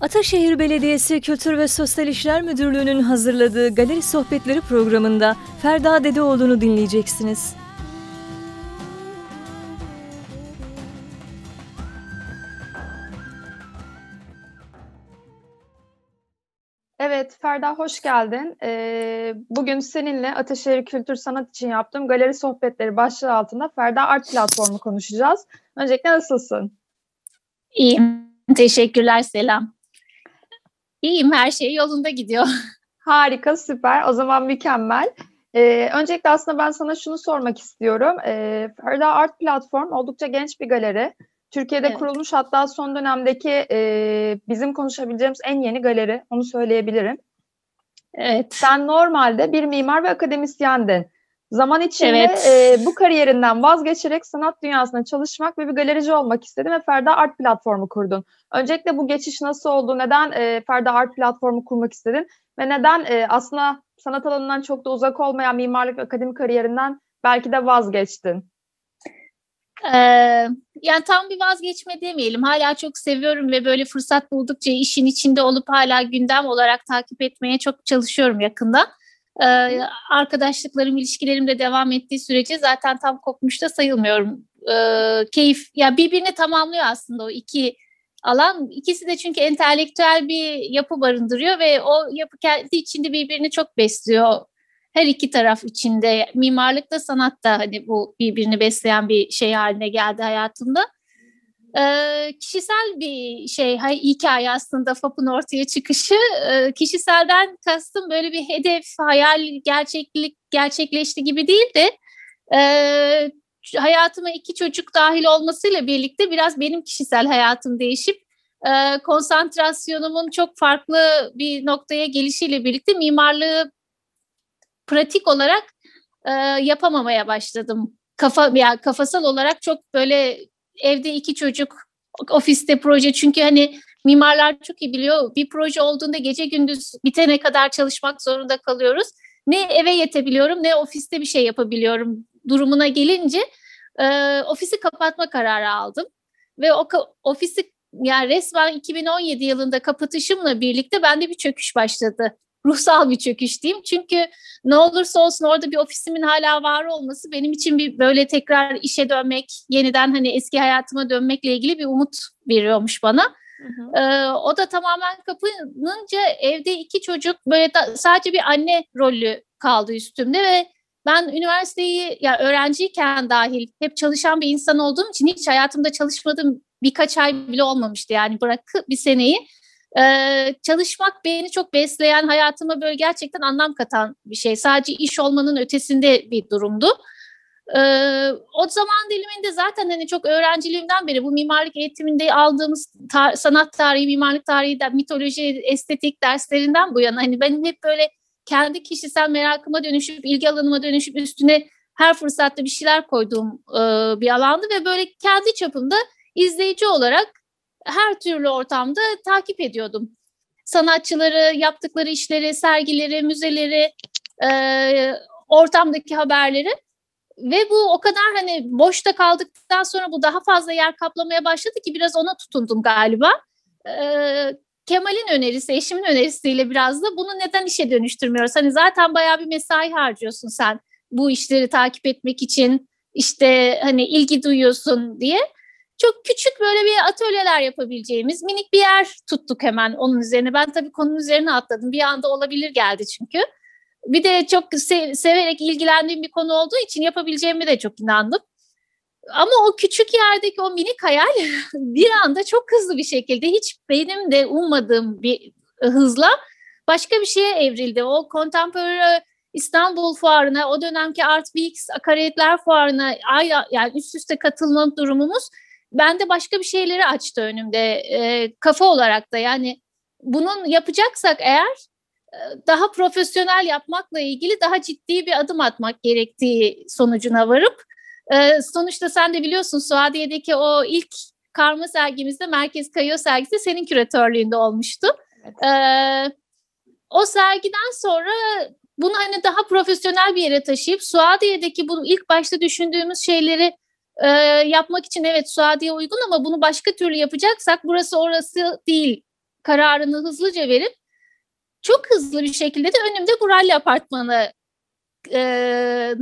Ataşehir Belediyesi Kültür ve Sosyal İşler Müdürlüğü'nün hazırladığı Galeri Sohbetleri programında Ferda Dedeoğlu'nu dinleyeceksiniz. Evet, Ferda hoş geldin. Ee, bugün seninle Ataşehir Kültür Sanat için yaptığım galeri sohbetleri başlığı altında Ferda Art Platformu konuşacağız. Öncelikle nasılsın? İyiyim. Teşekkürler, selam. İyiyim, her şey yolunda gidiyor. Harika, süper. O zaman mükemmel. Ee, öncelikle aslında ben sana şunu sormak istiyorum. Ee, Ferda Art Platform oldukça genç bir galeri. Türkiye'de evet. kurulmuş hatta son dönemdeki e, bizim konuşabileceğimiz en yeni galeri. Onu söyleyebilirim. Evet. Sen normalde bir mimar ve akademisyendin. Zaman içinde evet. e, bu kariyerinden vazgeçerek sanat dünyasında çalışmak ve bir galerici olmak istedin ve Ferda Art Platformu kurdun. Öncelikle bu geçiş nasıl oldu? Neden e, Ferda Art Platformu kurmak istedin? Ve neden e, aslında sanat alanından çok da uzak olmayan mimarlık ve akademik kariyerinden belki de vazgeçtin? Ee, yani tam bir vazgeçme demeyelim. Hala çok seviyorum ve böyle fırsat buldukça işin içinde olup hala gündem olarak takip etmeye çok çalışıyorum yakında. Ee, arkadaşlıklarım, ilişkilerim de devam ettiği sürece zaten tam kopmuş da sayılmıyorum. Ee, keyif, ya birbirini tamamlıyor aslında o iki alan. İkisi de çünkü entelektüel bir yapı barındırıyor ve o yapı kendi içinde birbirini çok besliyor. Her iki taraf içinde mimarlık da sanat hani bu birbirini besleyen bir şey haline geldi hayatımda. Kişisel bir şey hikaye aslında FAP'ın ortaya çıkışı. Kişiselden kastım böyle bir hedef, hayal, gerçeklik gerçekleşti gibi değil de hayatıma iki çocuk dahil olmasıyla birlikte biraz benim kişisel hayatım değişip konsantrasyonumun çok farklı bir noktaya gelişiyle birlikte mimarlığı pratik olarak yapamamaya başladım. Kafa ya kafasal olarak çok böyle evde iki çocuk, ofiste proje çünkü hani mimarlar çok iyi biliyor. Bir proje olduğunda gece gündüz bitene kadar çalışmak zorunda kalıyoruz. Ne eve yetebiliyorum ne ofiste bir şey yapabiliyorum durumuna gelince e, ofisi kapatma kararı aldım. Ve o ofisi yani resmen 2017 yılında kapatışımla birlikte bende bir çöküş başladı ruhsal bir çöküş diyeyim. Çünkü ne olursa olsun orada bir ofisimin hala var olması benim için bir böyle tekrar işe dönmek, yeniden hani eski hayatıma dönmekle ilgili bir umut veriyormuş bana. Hı hı. Ee, o da tamamen kapanınca evde iki çocuk böyle da, sadece bir anne rolü kaldı üstümde ve ben üniversiteyi ya öğrenciyken dahil hep çalışan bir insan olduğum için hiç hayatımda çalışmadığım birkaç ay bile olmamıştı yani bırakıp bir seneyi ee, çalışmak beni çok besleyen, hayatıma böyle gerçekten anlam katan bir şey. Sadece iş olmanın ötesinde bir durumdu. Ee, o zaman diliminde zaten hani çok öğrenciliğimden beri bu mimarlık eğitiminde aldığımız tar- sanat tarihi, mimarlık tarihi, mitoloji, estetik derslerinden bu yana hani benim hep böyle kendi kişisel merakıma dönüşüp, ilgi alanıma dönüşüp üstüne her fırsatta bir şeyler koyduğum e, bir alandı ve böyle kendi çapımda izleyici olarak her türlü ortamda takip ediyordum. Sanatçıları, yaptıkları işleri, sergileri, müzeleri, e, ortamdaki haberleri ve bu o kadar hani boşta kaldıktan sonra bu daha fazla yer kaplamaya başladı ki biraz ona tutundum galiba. Ee, Kemal'in önerisi, eşimin önerisiyle biraz da bunu neden işe dönüştürmüyoruz? Hani zaten bayağı bir mesai harcıyorsun sen bu işleri takip etmek için işte hani ilgi duyuyorsun diye çok küçük böyle bir atölyeler yapabileceğimiz minik bir yer tuttuk hemen onun üzerine. Ben tabii konunun üzerine atladım. Bir anda olabilir geldi çünkü. Bir de çok se- severek ilgilendiğim bir konu olduğu için yapabileceğimi de çok inandım. Ama o küçük yerdeki o minik hayal bir anda çok hızlı bir şekilde hiç benim de ummadığım bir hızla başka bir şeye evrildi. O Contemporary İstanbul Fuarı'na, o dönemki Art Weeks, Akaretler Fuarı'na yani üst üste katılma durumumuz ben de başka bir şeyleri açtı önümde e, kafa olarak da yani bunun yapacaksak eğer e, daha profesyonel yapmakla ilgili daha ciddi bir adım atmak gerektiği sonucuna varıp e, sonuçta sen de biliyorsun Suadiye'deki o ilk karma sergimizde Merkez Kayıyor sergisi senin küratörlüğünde olmuştu. Evet. E, o sergiden sonra bunu hani daha profesyonel bir yere taşıyıp Suadiye'deki bu ilk başta düşündüğümüz şeyleri e, yapmak için evet Suadiye uygun ama bunu başka türlü yapacaksak burası orası değil kararını hızlıca verip çok hızlı bir şekilde de önümde bu rally apartmanı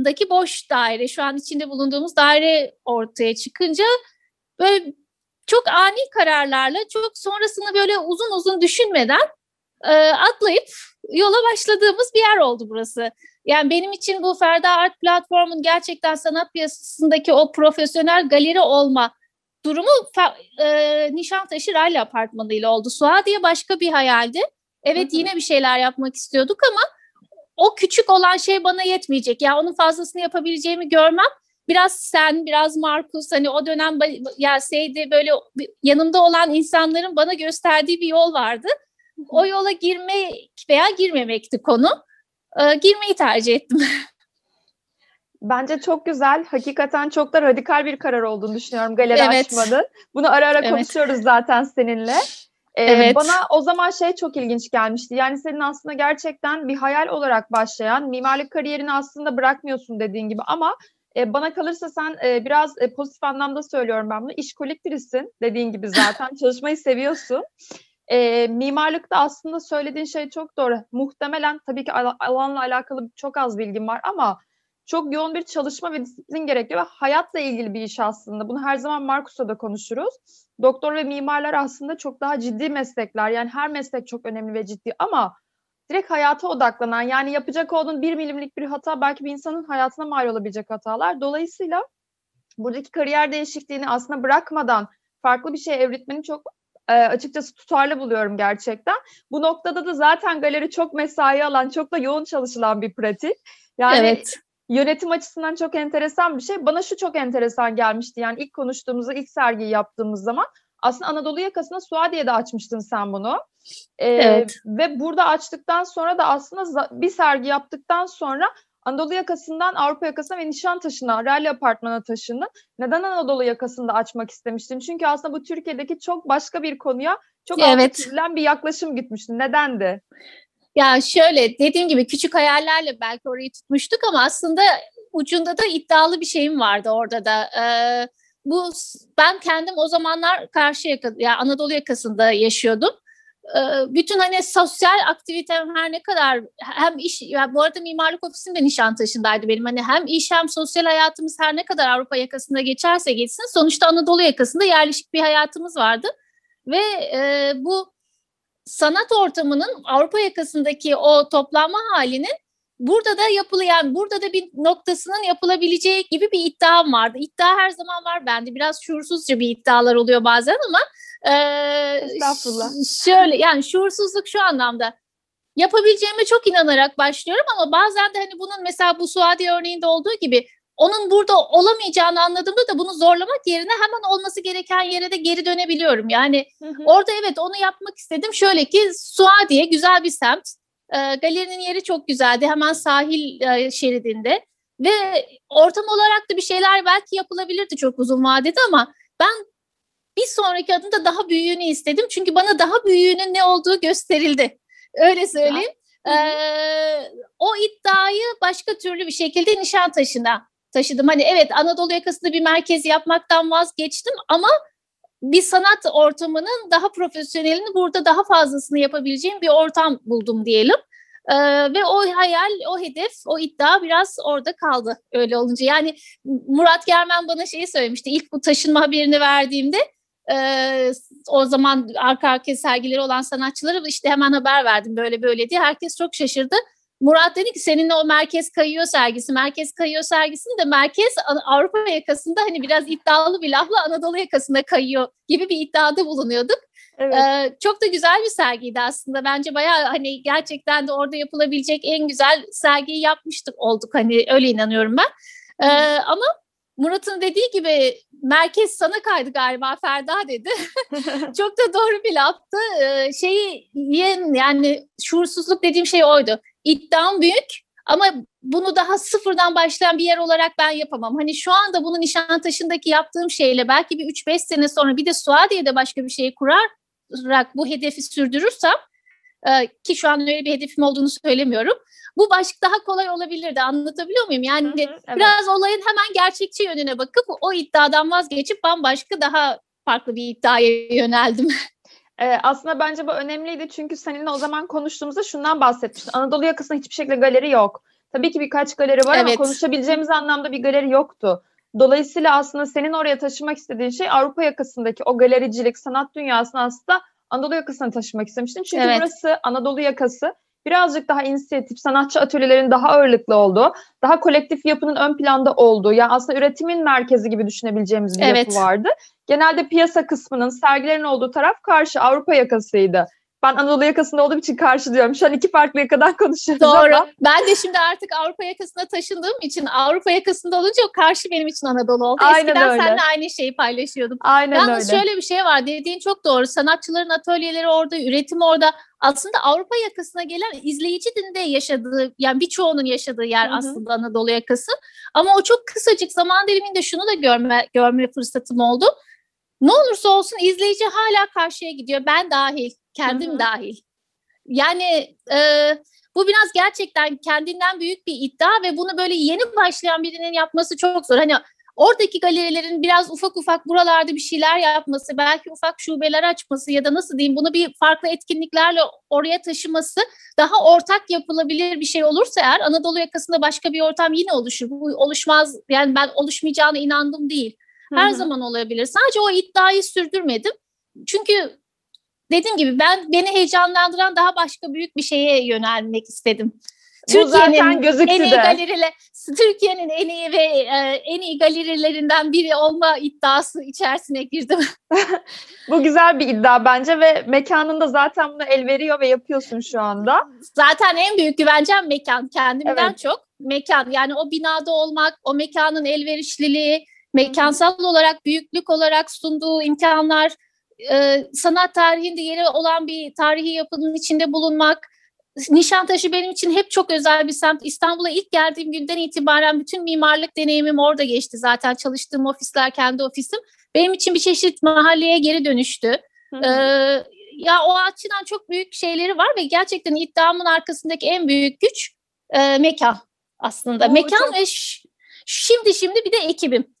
daki boş daire şu an içinde bulunduğumuz daire ortaya çıkınca böyle çok ani kararlarla çok sonrasını böyle uzun uzun düşünmeden atlayıp yola başladığımız bir yer oldu burası. Yani benim için bu Ferda Art platformun gerçekten sanat piyasasındaki o profesyonel galeri olma durumu e, Nişantaşı Rally Apartmanı ile oldu. Suadiye başka bir hayaldi. Evet yine bir şeyler yapmak istiyorduk ama o küçük olan şey bana yetmeyecek. Yani onun fazlasını yapabileceğimi görmem. Biraz sen, biraz Markus hani o dönem gelseydi böyle yanımda olan insanların bana gösterdiği bir yol vardı. O yola girmek veya girmemekti konu. Ee, girmeyi tercih ettim. Bence çok güzel. Hakikaten çok da radikal bir karar olduğunu düşünüyorum galeri evet. açmanın. Bunu ara ara evet. konuşuyoruz zaten seninle. Ee, evet. Bana o zaman şey çok ilginç gelmişti. Yani senin aslında gerçekten bir hayal olarak başlayan mimarlık kariyerini aslında bırakmıyorsun dediğin gibi ama e, bana kalırsa sen e, biraz e, pozitif anlamda söylüyorum ben bunu. İşkolik birisin dediğin gibi zaten çalışmayı seviyorsun. E, mimarlıkta aslında söylediğin şey çok doğru. Muhtemelen tabii ki al- alanla alakalı çok az bilgim var ama çok yoğun bir çalışma ve disiplin gerekiyor ve hayatla ilgili bir iş aslında. Bunu her zaman Markus'la da konuşuruz. Doktor ve mimarlar aslında çok daha ciddi meslekler. Yani her meslek çok önemli ve ciddi ama direkt hayata odaklanan yani yapacak olduğun bir milimlik bir hata belki bir insanın hayatına mal olabilecek hatalar. Dolayısıyla buradaki kariyer değişikliğini aslında bırakmadan farklı bir şey evritmeni çok e, açıkçası tutarlı buluyorum gerçekten. Bu noktada da zaten galeri çok mesai alan, çok da yoğun çalışılan bir pratik. Yani evet. yönetim açısından çok enteresan bir şey. Bana şu çok enteresan gelmişti. Yani ilk konuştuğumuzda, ilk sergiyi yaptığımız zaman aslında Anadolu yakasına Suadiye'de açmıştın sen bunu. Ee, evet. Ve burada açtıktan sonra da aslında bir sergi yaptıktan sonra Anadolu yakasından Avrupa yakasına ve Nişantaşı'na, Rally Apartman'a taşındın. Neden Anadolu yakasında açmak istemiştin? Çünkü aslında bu Türkiye'deki çok başka bir konuya çok evet. bir yaklaşım gitmiştin. Nedendi? Ya şöyle dediğim gibi küçük hayallerle belki orayı tutmuştuk ama aslında ucunda da iddialı bir şeyim vardı orada da. Ee, bu ben kendim o zamanlar karşı yaka, yani Anadolu yakasında yaşıyordum bütün hani sosyal aktivitem her ne kadar hem iş yani bu arada mimarlık ofisim de Nişantaşı'ndaydı benim hani hem iş hem sosyal hayatımız her ne kadar Avrupa yakasında geçerse geçsin sonuçta Anadolu yakasında yerleşik bir hayatımız vardı ve e, bu sanat ortamının Avrupa yakasındaki o toplanma halinin burada da yapılayan, burada da bir noktasının yapılabileceği gibi bir iddiam vardı. İddia her zaman var bende. Biraz şuursuzca bir iddialar oluyor bazen ama ee, Estağfurullah. Şöyle yani şuursuzluk şu anlamda yapabileceğime çok inanarak başlıyorum ama bazen de hani bunun mesela bu Suadi örneğinde olduğu gibi onun burada olamayacağını anladığımda da bunu zorlamak yerine hemen olması gereken yere de geri dönebiliyorum. Yani hı hı. orada evet onu yapmak istedim. Şöyle ki Suadiye güzel bir semt. E, galerinin yeri çok güzeldi. Hemen sahil e, şeridinde. Ve ortam olarak da bir şeyler belki yapılabilirdi çok uzun vadede ama ben bir sonraki adımda daha büyüğünü istedim. Çünkü bana daha büyüğünün ne olduğu gösterildi. Öyle söyleyeyim. Ee, o iddiayı başka türlü bir şekilde Nişantaşı'na taşıdım. Hani evet Anadolu yakasında bir merkez yapmaktan vazgeçtim ama bir sanat ortamının daha profesyonelini burada daha fazlasını yapabileceğim bir ortam buldum diyelim. Ee, ve o hayal, o hedef, o iddia biraz orada kaldı öyle olunca. Yani Murat Germen bana şeyi söylemişti ilk bu taşınma haberini verdiğimde e, o zaman arka arkaya sergileri olan sanatçılara işte hemen haber verdim böyle böyle diye. Herkes çok şaşırdı. Murat dedi ki seninle o merkez kayıyor sergisi, merkez kayıyor sergisini de merkez Avrupa yakasında hani biraz iddialı bir lafla Anadolu yakasında kayıyor gibi bir iddiada bulunuyorduk. Evet. Ee, çok da güzel bir sergiydi aslında. Bence bayağı hani gerçekten de orada yapılabilecek en güzel sergiyi yapmıştık olduk hani öyle inanıyorum ben. Ee, ama Murat'ın dediği gibi merkez sana kaydı galiba Ferda dedi. Çok da doğru bir laftı. Ee, şeyi yani şuursuzluk dediğim şey oydu. İddiam büyük ama bunu daha sıfırdan başlayan bir yer olarak ben yapamam. Hani şu anda bunu Nişantaşı'ndaki yaptığım şeyle belki bir 3-5 sene sonra bir de Suadiye'de başka bir şey kurarak bu hedefi sürdürürsem e, ki şu an öyle bir hedefim olduğunu söylemiyorum bu başlık daha kolay olabilirdi. Anlatabiliyor muyum? Yani hı hı, evet. biraz olayın hemen gerçekçi yönüne bakıp o iddiadan vazgeçip bambaşka daha farklı bir iddiaya yöneldim. Ee, aslında bence bu önemliydi çünkü seninle o zaman konuştuğumuzda şundan bahsetmiştin. Anadolu yakasında hiçbir şekilde galeri yok. Tabii ki birkaç galeri var ama Evet. konuşabileceğimiz anlamda bir galeri yoktu. Dolayısıyla aslında senin oraya taşımak istediğin şey Avrupa yakasındaki o galericilik, sanat dünyasını aslında Anadolu yakasına taşımak istemiştin. Çünkü Evet. burası Anadolu yakası birazcık daha inisiyatif, sanatçı atölyelerin daha ağırlıklı olduğu, daha kolektif yapının ön planda olduğu, yani aslında üretimin merkezi gibi düşünebileceğimiz bir Evet. yapı vardı. Genelde piyasa kısmının, sergilerin olduğu taraf karşı Avrupa yakasıydı. Ben Anadolu yakasında olduğum için karşı diyorum. Şu an iki farklı yakadan konuşuyoruz Doğru. ama. Ben de şimdi artık Avrupa yakasına taşındığım için Avrupa yakasında olunca o karşı benim için Anadolu oldu. Aynen Eskiden öyle. seninle aynı şeyi paylaşıyordum. Aynen Yalnız öyle. şöyle bir şey var dediğin çok doğru. Sanatçıların atölyeleri orada, üretim orada. Aslında Avrupa yakasına gelen izleyicinin de yaşadığı, yani birçoğunun yaşadığı yer Hı hı. aslında Anadolu yakası. Ama o çok kısacık zaman diliminde şunu da görme görme fırsatım oldu. Ne olursa olsun izleyici hala karşıya gidiyor. Ben dahil, kendim Hı hı. dahil. Yani e, bu biraz gerçekten kendinden büyük bir iddia ve bunu böyle yeni başlayan birinin yapması çok zor. Hani oradaki galerilerin biraz ufak ufak buralarda bir şeyler yapması, belki ufak şubeler açması ya da nasıl diyeyim bunu bir farklı etkinliklerle oraya taşıması daha ortak yapılabilir bir şey olursa eğer Anadolu yakasında başka bir ortam yine oluşur. Bu oluşmaz yani ben oluşmayacağına inandım değil. Her Hı hı. zaman olabilir. Sadece o iddiayı sürdürmedim. Çünkü dediğim gibi ben beni heyecanlandıran daha başka büyük bir şeye yönelmek istedim. Gözüktü en iyi de. galeriyle Türkiye'nin en iyi ve e, en iyi galerilerinden biri olma iddiası içerisine girdim. Bu güzel bir iddia bence ve mekanında zaten bunu el veriyor ve yapıyorsun şu anda. Zaten en büyük güvencem mekan kendimden Evet. çok mekan yani o binada olmak, o mekanın elverişliliği, mekansal olarak büyüklük olarak sunduğu imkanlar, e, sanat tarihinde yeri olan bir tarihi yapının içinde bulunmak. Nişantaşı benim için hep çok özel bir semt. İstanbul'a ilk geldiğim günden itibaren bütün mimarlık deneyimim orada geçti zaten. Çalıştığım ofisler kendi ofisim. Benim için bir çeşit mahalleye geri dönüştü. Hı Ee, ya o açıdan çok büyük şeyleri var ve gerçekten iddiamın arkasındaki en büyük güç e, mekan aslında. Bu mekan çok- ve şimdi şimdi bir de ekibim.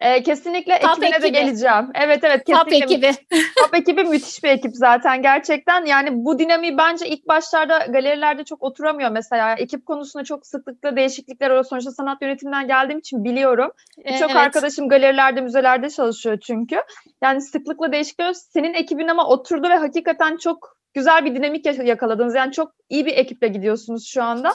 Ee, kesinlikle Top ekibine de ekibi. geleceğim. Evet evet Top kesinlikle. ekibi. Top ekibi müthiş bir ekip zaten gerçekten. Yani bu dinamiği bence ilk başlarda galerilerde çok oturamıyor mesela. Ekip konusunda çok sıklıkla değişiklikler oluyor. Sonuçta sanat yönetiminden geldiğim için biliyorum. Birçok Evet. arkadaşım galerilerde, müzelerde çalışıyor çünkü. Yani sıklıkla değişiklikler. Senin ekibin ama oturdu ve hakikaten çok güzel bir dinamik ya- yakaladınız. Yani çok iyi bir ekiple gidiyorsunuz şu anda.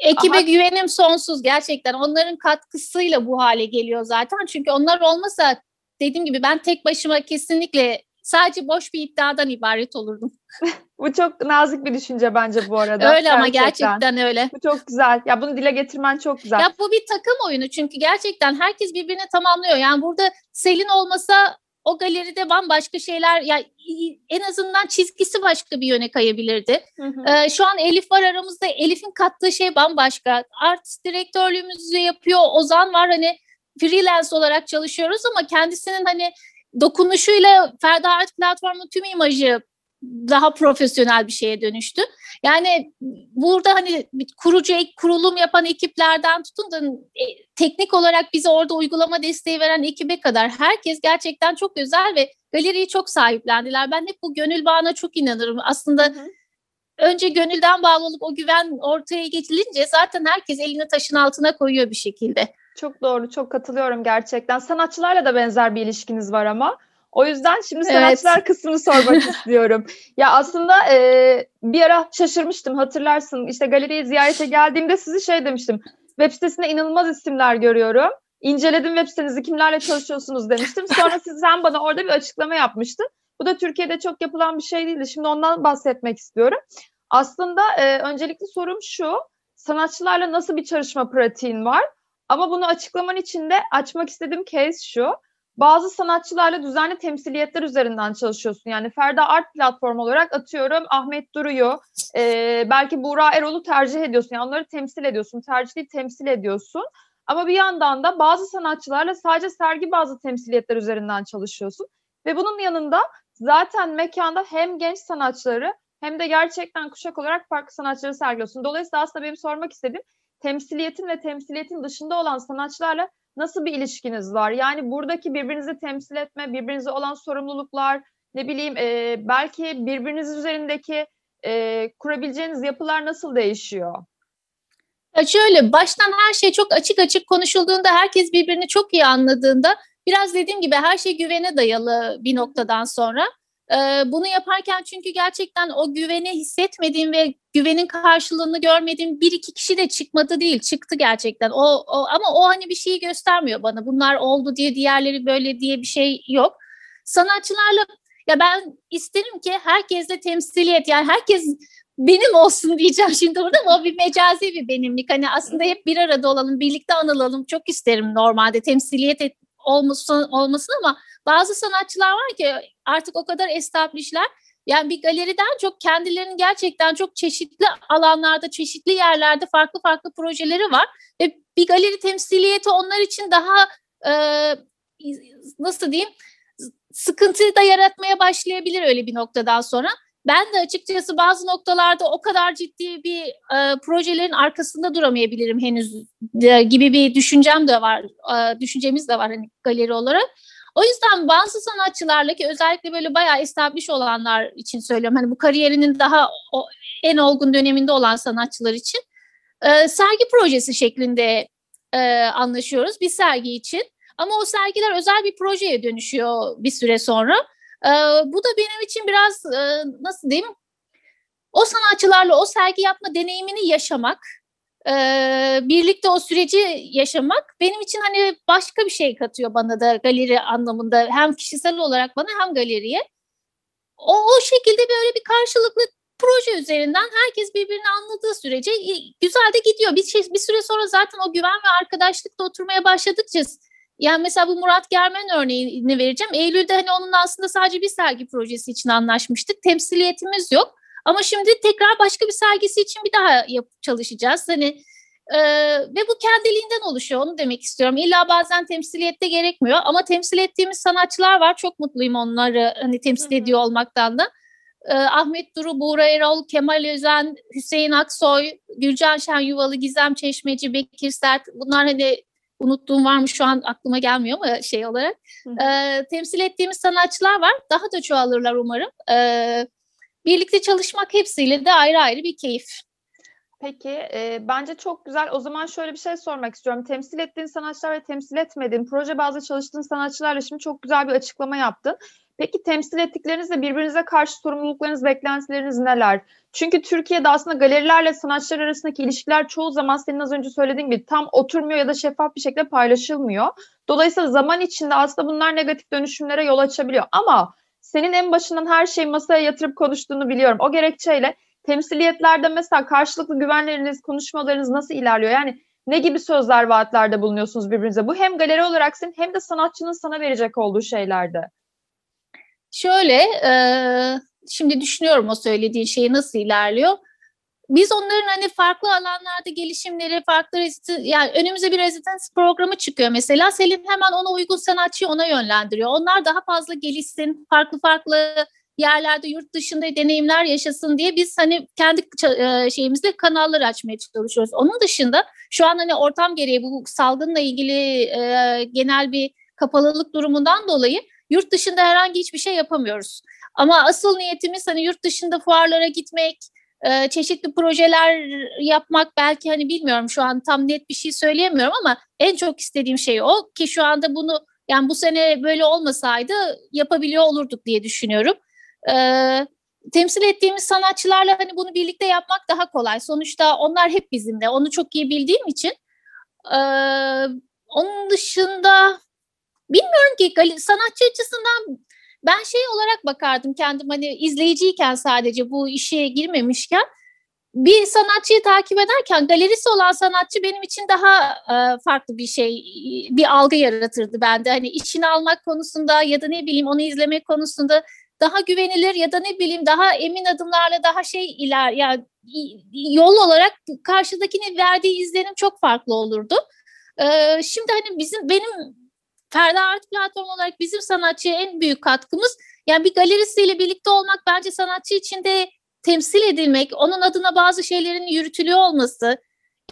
Ekibe Ama- güvenim sonsuz gerçekten. Onların katkısıyla bu hale geliyor zaten. Çünkü onlar olmasa dediğim gibi ben tek başıma kesinlikle sadece boş bir iddiadan ibaret olurdum. Bu çok nazik bir düşünce bence bu arada. öyle ama gerçekten öyle. Bu çok güzel. Ya bunu dile getirmen çok güzel. Ya bu bir takım oyunu çünkü gerçekten herkes birbirini tamamlıyor. Yani burada Selin olmasa o galeride bambaşka şeyler ya en azından çizgisi başka bir yöne kayabilirdi. Hı hı. Ee, şu an Elif var aramızda. Elif'in kattığı şey bambaşka. Art direktörlüğümüzü yapıyor. Ozan var hani freelance olarak çalışıyoruz ama kendisinin hani dokunuşuyla Ferda Art platformu tüm imajı daha profesyonel bir şeye dönüştü. Yani burada hani kurucu kurulum yapan ekiplerden tutun da e, teknik olarak bize orada uygulama desteği veren ekibe kadar herkes gerçekten çok özel ve galeriyi çok sahiplendiler. Ben hep bu gönül bağına çok inanırım. Aslında Hı hı. önce gönülden bağlı olup o güven ortaya geçilince zaten herkes elini taşın altına koyuyor bir şekilde. Çok doğru, çok katılıyorum gerçekten. Sanatçılarla da benzer bir ilişkiniz var ama. O yüzden şimdi Evet. sanatçılar kısmını sormak istiyorum. Ya aslında e, bir ara şaşırmıştım hatırlarsın. İşte galeriye ziyarete geldiğimde sizi şey demiştim. Web sitesinde inanılmaz isimler görüyorum. İnceledim web sitenizi kimlerle çalışıyorsunuz demiştim. Sonra siz, sen bana orada bir açıklama yapmıştın. Bu da Türkiye'de çok yapılan bir şey değildi. Şimdi ondan bahsetmek istiyorum. Aslında e, öncelikli sorum şu. Sanatçılarla nasıl bir çalışma pratiğin var? Ama bunu açıklaman için de açmak istediğim case şu. Bazı sanatçılarla düzenli temsiliyetler üzerinden çalışıyorsun. Yani Ferda Art platformu olarak atıyorum Ahmet Duru'yu, e, belki Buğra Erol'u tercih ediyorsun. Yani onları temsil ediyorsun. Tercih değil temsil ediyorsun. Ama bir yandan da bazı sanatçılarla sadece sergi bazı temsiliyetler üzerinden çalışıyorsun. Ve bunun yanında zaten mekanda hem genç sanatçıları hem de gerçekten kuşak olarak farklı sanatçıları sergiliyorsun. Dolayısıyla aslında benim sormak istediğim temsiliyetin ve temsiliyetin dışında olan sanatçılarla nasıl bir ilişkiniz var? Yani buradaki birbirinizi temsil etme, birbirinize olan sorumluluklar, ne bileyim e, belki birbiriniz üzerindeki e, kurabileceğiniz yapılar nasıl değişiyor? Ya şöyle baştan her şey çok açık açık konuşulduğunda herkes birbirini çok iyi anladığında biraz dediğim gibi her şey güvene dayalı bir noktadan sonra. Bunu yaparken çünkü gerçekten o güveni hissetmediğim ve güvenin karşılığını görmediğim bir iki kişi de çıkmadı değil çıktı gerçekten o, o ama o hani bir şeyi göstermiyor bana bunlar oldu diye diğerleri böyle diye bir şey yok sanatçılarla ya ben isterim ki herkesle temsiliyet yani herkes benim olsun diyeceğim şimdi burada ama o bir mecazi bir benimlik. Hani aslında hep bir arada olalım, birlikte anılalım çok isterim normalde temsiliyet et, olmasın, olmasın ama bazı sanatçılar var ki artık o kadar establishler yani bir galeriden çok kendilerinin gerçekten çok çeşitli alanlarda, çeşitli yerlerde farklı farklı projeleri var ve bir galeri temsiliyeti onlar için daha e, nasıl diyeyim sıkıntı da yaratmaya başlayabilir öyle bir noktadan sonra. Ben de açıkçası bazı noktalarda o kadar ciddi bir e, projelerin arkasında duramayabilirim henüz de, gibi bir düşüncem de var, e, düşüncemiz de var hani galeri olarak. O yüzden bazı sanatçılarla ki özellikle böyle bayağı establish olanlar için söylüyorum. Hani bu kariyerinin daha o, en olgun döneminde olan sanatçılar için e, sergi projesi şeklinde e, anlaşıyoruz bir sergi için. Ama o sergiler özel bir projeye dönüşüyor bir süre sonra. E, bu da benim için biraz e, nasıl diyeyim o sanatçılarla o sergi yapma deneyimini yaşamak, e, birlikte o süreci yaşamak benim için hani başka bir şey katıyor bana da galeri anlamında hem kişisel olarak bana hem galeriye. O, o şekilde böyle bir karşılıklı proje üzerinden herkes birbirini anladığı sürece güzel de gidiyor. Bir, şey, bir süre sonra zaten o güven ve arkadaşlıkla oturmaya başladıkça yani mesela bu Murat Germen örneğini vereceğim. Eylül'de hani onun aslında sadece bir sergi projesi için anlaşmıştık. Temsiliyetimiz yok. Ama şimdi tekrar başka bir sergisi için bir daha yapıp çalışacağız. Hani e, ve bu kendiliğinden oluşuyor. Onu demek istiyorum. İlla bazen temsiliyette gerekmiyor. Ama temsil ettiğimiz sanatçılar var. Çok mutluyum onları hani temsil ediyor olmaktan da. E, Ahmet Duru, Buğra Erol, Kemal Özen, Hüseyin Aksoy, Gülcan Şen Yuvalı, Gizem Çeşmeci, Bekir Sert. Bunlar hani unuttuğum var mı şu an aklıma gelmiyor ama şey olarak. E, temsil ettiğimiz sanatçılar var. Daha da çoğalırlar umarım. E, birlikte çalışmak hepsiyle de ayrı ayrı bir keyif. Peki e, bence çok güzel. O zaman şöyle bir şey sormak istiyorum. Temsil ettiğin sanatçılar ve temsil etmediğin proje bazı çalıştığın sanatçılarla şimdi çok güzel bir açıklama yaptın. Peki temsil ettiklerinizle birbirinize karşı sorumluluklarınız, beklentileriniz neler? Çünkü Türkiye'de aslında galerilerle sanatçılar arasındaki ilişkiler çoğu zaman senin az önce söylediğin gibi tam oturmuyor ya da şeffaf bir şekilde paylaşılmıyor. Dolayısıyla zaman içinde aslında bunlar negatif dönüşümlere yol açabiliyor. Ama senin en başından her şeyi masaya yatırıp konuştuğunu biliyorum. O gerekçeyle temsiliyetlerde mesela karşılıklı güvenleriniz, konuşmalarınız nasıl ilerliyor? Yani ne gibi sözler, vaatlerde bulunuyorsunuz birbirinize? Bu hem galeri olarak senin hem de sanatçının sana verecek olduğu şeylerde. Şöyle, e, şimdi düşünüyorum o söylediğin şey nasıl ilerliyor. Biz onların hani farklı alanlarda gelişimleri, farklı rezidans, yani önümüze bir rezidans programı çıkıyor mesela. Selin hemen ona uygun sanatçıyı ona yönlendiriyor. Onlar daha fazla gelişsin, farklı farklı yerlerde yurt dışında deneyimler yaşasın diye biz hani kendi şeyimizde kanallar açmaya çalışıyoruz. Onun dışında şu an hani ortam gereği bu salgınla ilgili e, genel bir kapalılık durumundan dolayı Yurt dışında herhangi hiçbir şey yapamıyoruz. Ama asıl niyetimiz hani yurt dışında fuarlara gitmek, e, çeşitli projeler yapmak belki hani bilmiyorum şu an tam net bir şey söyleyemiyorum ama en çok istediğim şey o ki şu anda bunu yani bu sene böyle olmasaydı yapabiliyor olurduk diye düşünüyorum. Ee, temsil ettiğimiz sanatçılarla hani bunu birlikte yapmak daha kolay. Sonuçta onlar hep bizimle. Onu çok iyi bildiğim için. Ee, onun dışında bilmiyorum ki sanatçı açısından ben şey olarak bakardım kendim hani izleyiciyken sadece bu işe girmemişken bir sanatçıyı takip ederken galerisi olan sanatçı benim için daha e, farklı bir şey, bir algı yaratırdı bende. Hani işini almak konusunda ya da ne bileyim onu izlemek konusunda daha güvenilir ya da ne bileyim daha emin adımlarla daha şey iler yani yol olarak karşıdakine verdiği izlenim çok farklı olurdu. Ee, şimdi hani bizim benim Ferda Art platform olarak bizim sanatçıya en büyük katkımız yani bir galerisiyle birlikte olmak bence sanatçı için de temsil edilmek, onun adına bazı şeylerin yürütülüyor olması,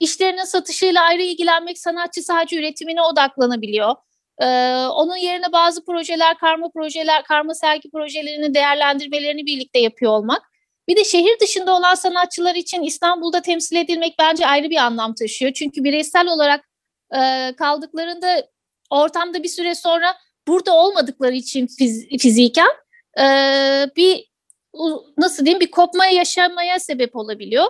işlerinin satışıyla ayrı ilgilenmek sanatçı sadece üretimine odaklanabiliyor. Ee, onun yerine bazı projeler, karma projeler, karma sergi projelerini değerlendirmelerini birlikte yapıyor olmak. Bir de şehir dışında olan sanatçılar için İstanbul'da temsil edilmek bence ayrı bir anlam taşıyor. Çünkü bireysel olarak e, kaldıklarında ortamda bir süre sonra burada olmadıkları için fiz, fiziken e, bir nasıl diyeyim bir kopmaya yaşamaya sebep olabiliyor.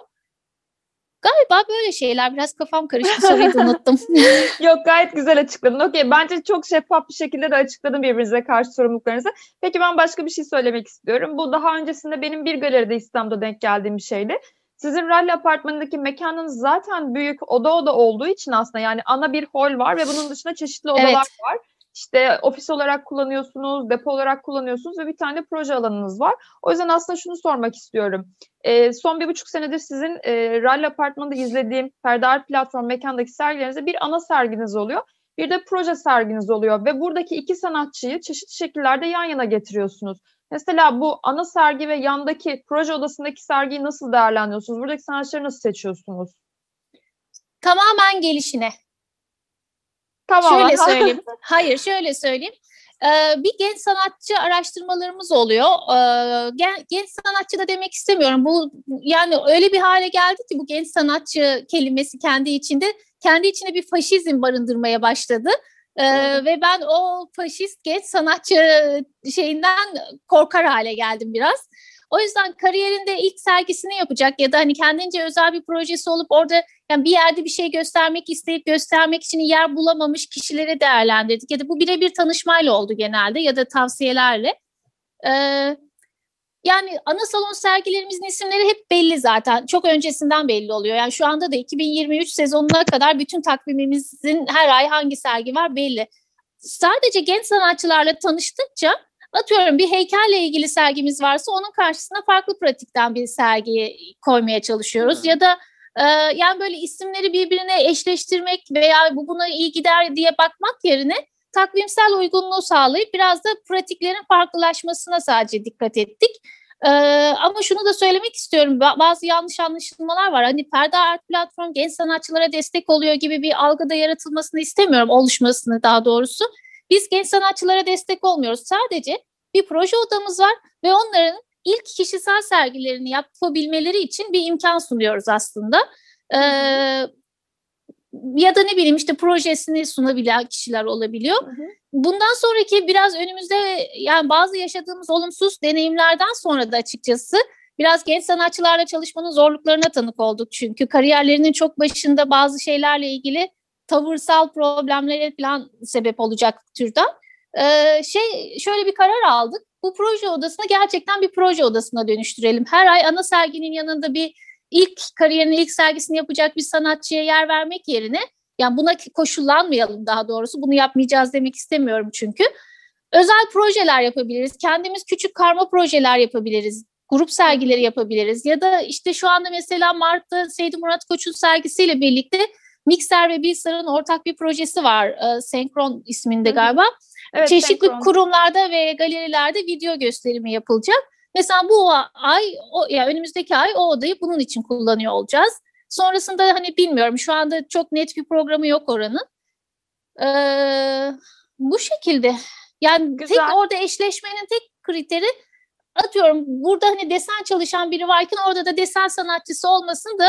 Galiba böyle şeyler. Biraz kafam karıştı soruyu unuttum. Yok gayet güzel açıkladın. Okey bence çok şeffaf bir şekilde de açıkladın birbirinize karşı sorumluluklarınızı. Peki ben başka bir şey söylemek istiyorum. Bu daha öncesinde benim bir galeride İstanbul'da denk geldiğim bir şeydi. Sizin rally apartmanındaki mekanınız zaten büyük oda oda olduğu için aslında yani ana bir hol var ve bunun dışında çeşitli odalar evet. var. İşte ofis olarak kullanıyorsunuz, depo olarak kullanıyorsunuz ve bir tane de proje alanınız var. O yüzden aslında şunu sormak istiyorum. E, son bir buçuk senedir sizin e, Rally Apartmanı'nda izlediğim Ferdar Platform mekandaki sergilerinizde bir ana serginiz oluyor. Bir de proje serginiz oluyor ve buradaki iki sanatçıyı çeşitli şekillerde yan yana getiriyorsunuz. Mesela bu ana sergi ve yandaki proje odasındaki sergiyi nasıl değerlendiriyorsunuz? Buradaki sanatçıları nasıl seçiyorsunuz? Tamamen gelişine. Tamam. Şöyle söyleyeyim. Hayır şöyle söyleyeyim. Ee, bir genç sanatçı araştırmalarımız oluyor. Ee, genç sanatçı da demek istemiyorum. Bu yani öyle bir hale geldi ki bu genç sanatçı kelimesi kendi içinde kendi içine bir faşizm barındırmaya başladı. Ee, ve ben o faşist genç sanatçı şeyinden korkar hale geldim biraz. O yüzden kariyerinde ilk sergisini yapacak ya da hani kendince özel bir projesi olup orada yani bir yerde bir şey göstermek isteyip göstermek için yer bulamamış kişilere değerlendirdik. Ya da bu birebir tanışmayla oldu genelde ya da tavsiyelerle. Ee, yani ana salon sergilerimizin isimleri hep belli zaten. Çok öncesinden belli oluyor. Yani şu anda da 2023 sezonuna kadar bütün takvimimizin her ay hangi sergi var belli. Sadece genç sanatçılarla tanıştıkça Atıyorum bir heykelle ilgili sergimiz varsa onun karşısına farklı pratikten bir sergi koymaya çalışıyoruz. Ya da e, yani böyle isimleri birbirine eşleştirmek veya bu buna iyi gider diye bakmak yerine takvimsel uygunluğu sağlayıp biraz da pratiklerin farklılaşmasına sadece dikkat ettik. Ee, ama şunu da söylemek istiyorum. Bazı yanlış anlaşılmalar var. Hani Ferda Art Platform genç sanatçılara destek oluyor gibi bir algıda yaratılmasını istemiyorum. Oluşmasını daha doğrusu. Biz genç sanatçılara destek olmuyoruz. Sadece bir proje odamız var ve onların ilk kişisel sergilerini yapabilmeleri için bir imkan sunuyoruz aslında. Ee, ya da ne bileyim işte projesini sunabilen kişiler olabiliyor. Hı hı. Bundan sonraki biraz önümüzde yani bazı yaşadığımız olumsuz deneyimlerden sonra da açıkçası biraz genç sanatçılarla çalışmanın zorluklarına tanık olduk. Çünkü kariyerlerinin çok başında bazı şeylerle ilgili tavırsal problemlere falan sebep olacak türden. Ee, şey şöyle bir karar aldık. Bu proje odasını gerçekten bir proje odasına dönüştürelim. Her ay ana serginin yanında bir ilk kariyerinin ilk sergisini yapacak bir sanatçıya yer vermek yerine yani buna koşullanmayalım daha doğrusu. Bunu yapmayacağız demek istemiyorum çünkü. Özel projeler yapabiliriz. Kendimiz küçük karma projeler yapabiliriz. Grup sergileri yapabiliriz. Ya da işte şu anda mesela Mart'ta Seydi Murat Koç'un sergisiyle birlikte Mikser ve Bilsar'ın ortak bir projesi var. E, Senkron isminde galiba. Evet, Çeşitli senkron. kurumlarda ve galerilerde video gösterimi yapılacak. Mesela bu ay, o, yani önümüzdeki ay o odayı bunun için kullanıyor olacağız. Sonrasında hani bilmiyorum şu anda çok net bir programı yok oranın. Ee, bu şekilde. Yani Güzel. tek orada eşleşmenin tek kriteri atıyorum burada hani desen çalışan biri varken orada da desen sanatçısı olmasın da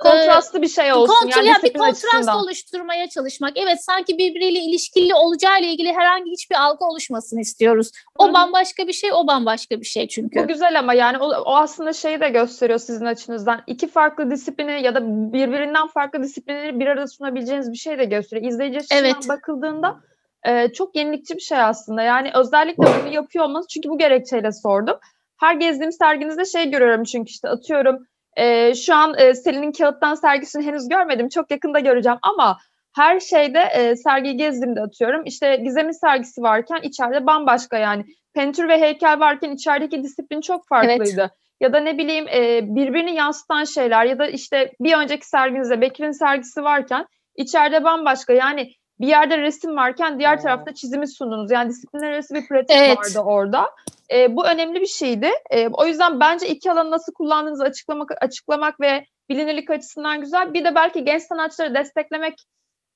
kontrastlı bir şey olsun. Kontrol, yani bir kontrast açısından. oluşturmaya çalışmak. Evet sanki birbiriyle ilişkili olacağıyla ilgili herhangi hiçbir algı oluşmasını istiyoruz. O Hı-hı. bambaşka bir şey, o bambaşka bir şey çünkü. Bu güzel ama yani o, o aslında şeyi de gösteriyor sizin açınızdan. İki farklı disiplini ya da birbirinden farklı disiplinleri bir arada sunabileceğiniz bir şey de gösteriyor. İzleyici açısından evet. bakıldığında e, çok yenilikçi bir şey aslında. Yani özellikle bunu yapıyor olmanız çünkü bu gerekçeyle sordum. Her gezdiğim serginizde şey görüyorum çünkü işte atıyorum e, şu an e, Selin'in kağıttan sergisini henüz görmedim. Çok yakında göreceğim ama her şeyde e, sergiyi gezdiğimde atıyorum. İşte Gizem'in sergisi varken içeride bambaşka yani. Pentür ve heykel varken içerideki disiplin çok farklıydı. Evet. Ya da ne bileyim e, birbirini yansıtan şeyler ya da işte bir önceki serginizde Bekir'in sergisi varken içeride bambaşka yani bir yerde resim varken diğer tarafta çizimi sundunuz. Yani disiplinler arası bir pratik evet. vardı orada. E, bu önemli bir şeydi. E, o yüzden bence iki alanı nasıl kullandığınızı açıklamak, açıklamak ve bilinirlik açısından güzel. Bir de belki genç sanatçıları desteklemek